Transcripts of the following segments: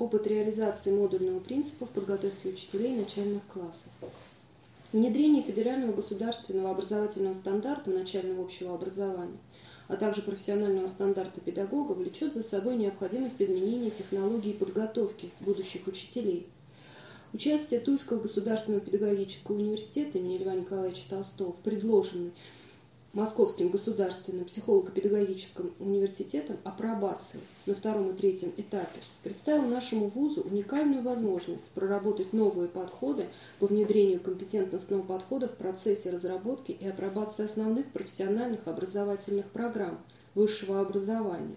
опыт реализации модульного принципа в подготовке учителей начальных классов. Внедрение федерального государственного образовательного стандарта начального общего образования, а также профессионального стандарта педагога влечет за собой необходимость изменения технологии подготовки будущих учителей. Участие Тульского государственного педагогического университета имени Льва Николаевича Толстого в предложенной Московским государственным психолого-педагогическим университетом апробации на втором и третьем этапе представил нашему вузу уникальную возможность проработать новые подходы по внедрению компетентностного подхода в процессе разработки и апробации основных профессиональных образовательных программ высшего образования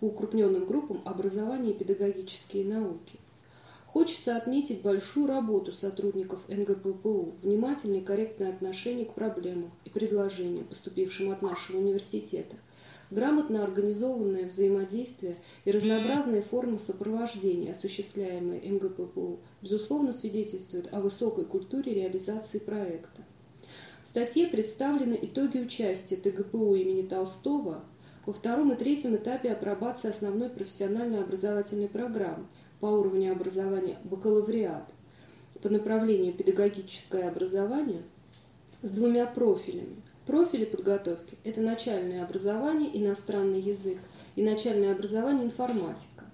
по укрупненным группам образования и педагогические науки – Хочется отметить большую работу сотрудников МГППУ, внимательное и корректное отношение к проблемам и предложениям, поступившим от нашего университета, грамотно организованное взаимодействие и разнообразные формы сопровождения, осуществляемые МГППУ, безусловно свидетельствуют о высокой культуре реализации проекта. В статье представлены итоги участия ТГПУ имени Толстого во втором и третьем этапе апробации основной профессиональной образовательной программы – по уровню образования бакалавриат по направлению педагогическое образование с двумя профилями. Профили подготовки – это начальное образование, иностранный язык и начальное образование информатика.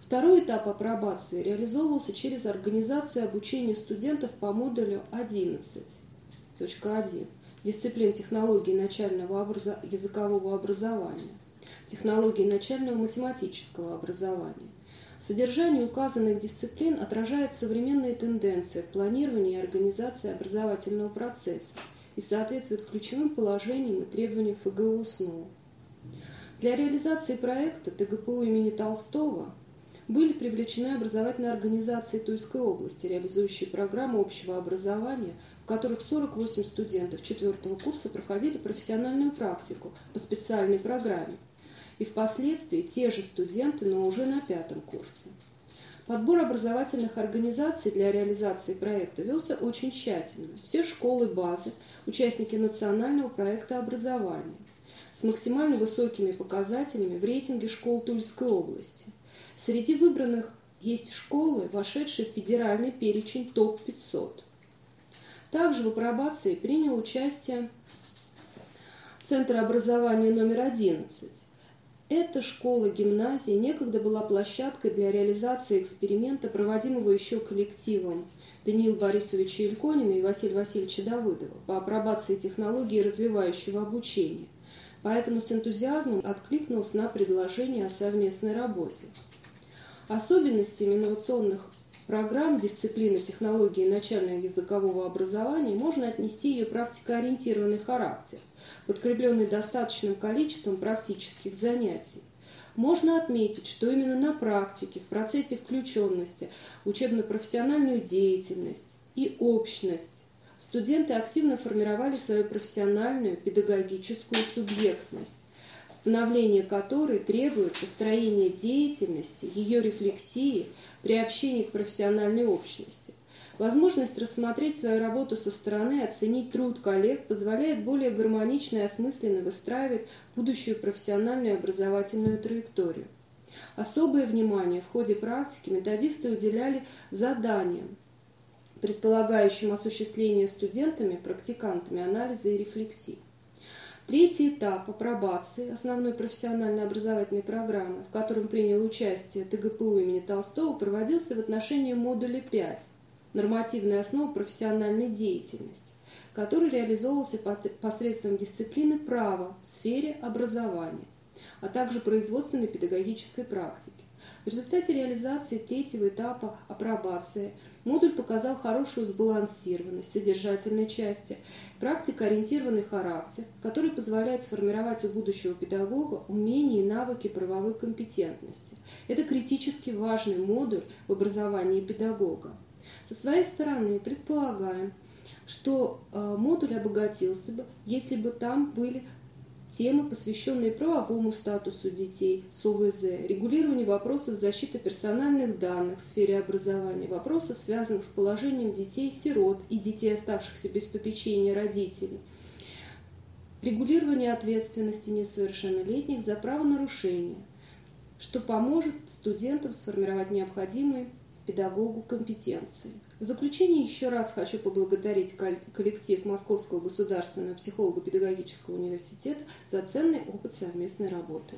Второй этап апробации реализовывался через организацию обучения студентов по модулю 11.1 дисциплин технологии начального образа... языкового образования, технологии начального математического образования, Содержание указанных дисциплин отражает современные тенденции в планировании и организации образовательного процесса и соответствует ключевым положениям и требованиям ФГО СНО. Для реализации проекта ТГПУ имени Толстого были привлечены образовательные организации Тульской области, реализующие программу общего образования, в которых 48 студентов четвертого курса проходили профессиональную практику по специальной программе – и впоследствии те же студенты, но уже на пятом курсе. Подбор образовательных организаций для реализации проекта велся очень тщательно. Все школы базы, участники национального проекта образования с максимально высокими показателями в рейтинге школ Тульской области. Среди выбранных есть школы, вошедшие в федеральный перечень ТОП-500. Также в апробации принял участие Центр образования номер 11, эта школа-гимназия некогда была площадкой для реализации эксперимента, проводимого еще коллективом Даниила Борисовича Ильконина и Василия Васильевича Давыдова по апробации технологии развивающего обучения. Поэтому с энтузиазмом откликнулся на предложение о совместной работе. Особенностями инновационных программ дисциплины технологии начального языкового образования можно отнести ее практикоориентированный характер, подкрепленный достаточным количеством практических занятий. Можно отметить, что именно на практике, в процессе включенности, учебно-профессиональную деятельность и общность студенты активно формировали свою профессиональную педагогическую субъектность, становление которой требует построения деятельности, ее рефлексии, приобщения к профессиональной общности. Возможность рассмотреть свою работу со стороны, оценить труд коллег позволяет более гармонично и осмысленно выстраивать будущую профессиональную и образовательную траекторию. Особое внимание в ходе практики методисты уделяли заданиям, предполагающим осуществление студентами, практикантами анализа и рефлексии. Третий этап апробации основной профессиональной образовательной программы, в котором принял участие ТГПУ имени Толстого, проводился в отношении модуля 5 «Нормативная основа профессиональной деятельности», который реализовывался посредством дисциплины права в сфере образования, а также производственной педагогической практики. В результате реализации третьего этапа апробации модуль показал хорошую сбалансированность содержательной части, практикоориентированный характер, который позволяет сформировать у будущего педагога умения и навыки правовой компетентности. Это критически важный модуль в образовании педагога. Со своей стороны предполагаем, что э, модуль обогатился бы, если бы там были темы, посвященные правовому статусу детей с ОВЗ, регулированию вопросов защиты персональных данных в сфере образования, вопросов, связанных с положением детей-сирот и детей, оставшихся без попечения родителей, регулирование ответственности несовершеннолетних за правонарушения, что поможет студентам сформировать необходимые педагогу компетенции. В заключение еще раз хочу поблагодарить коллектив Московского государственного психолого-педагогического университета за ценный опыт совместной работы.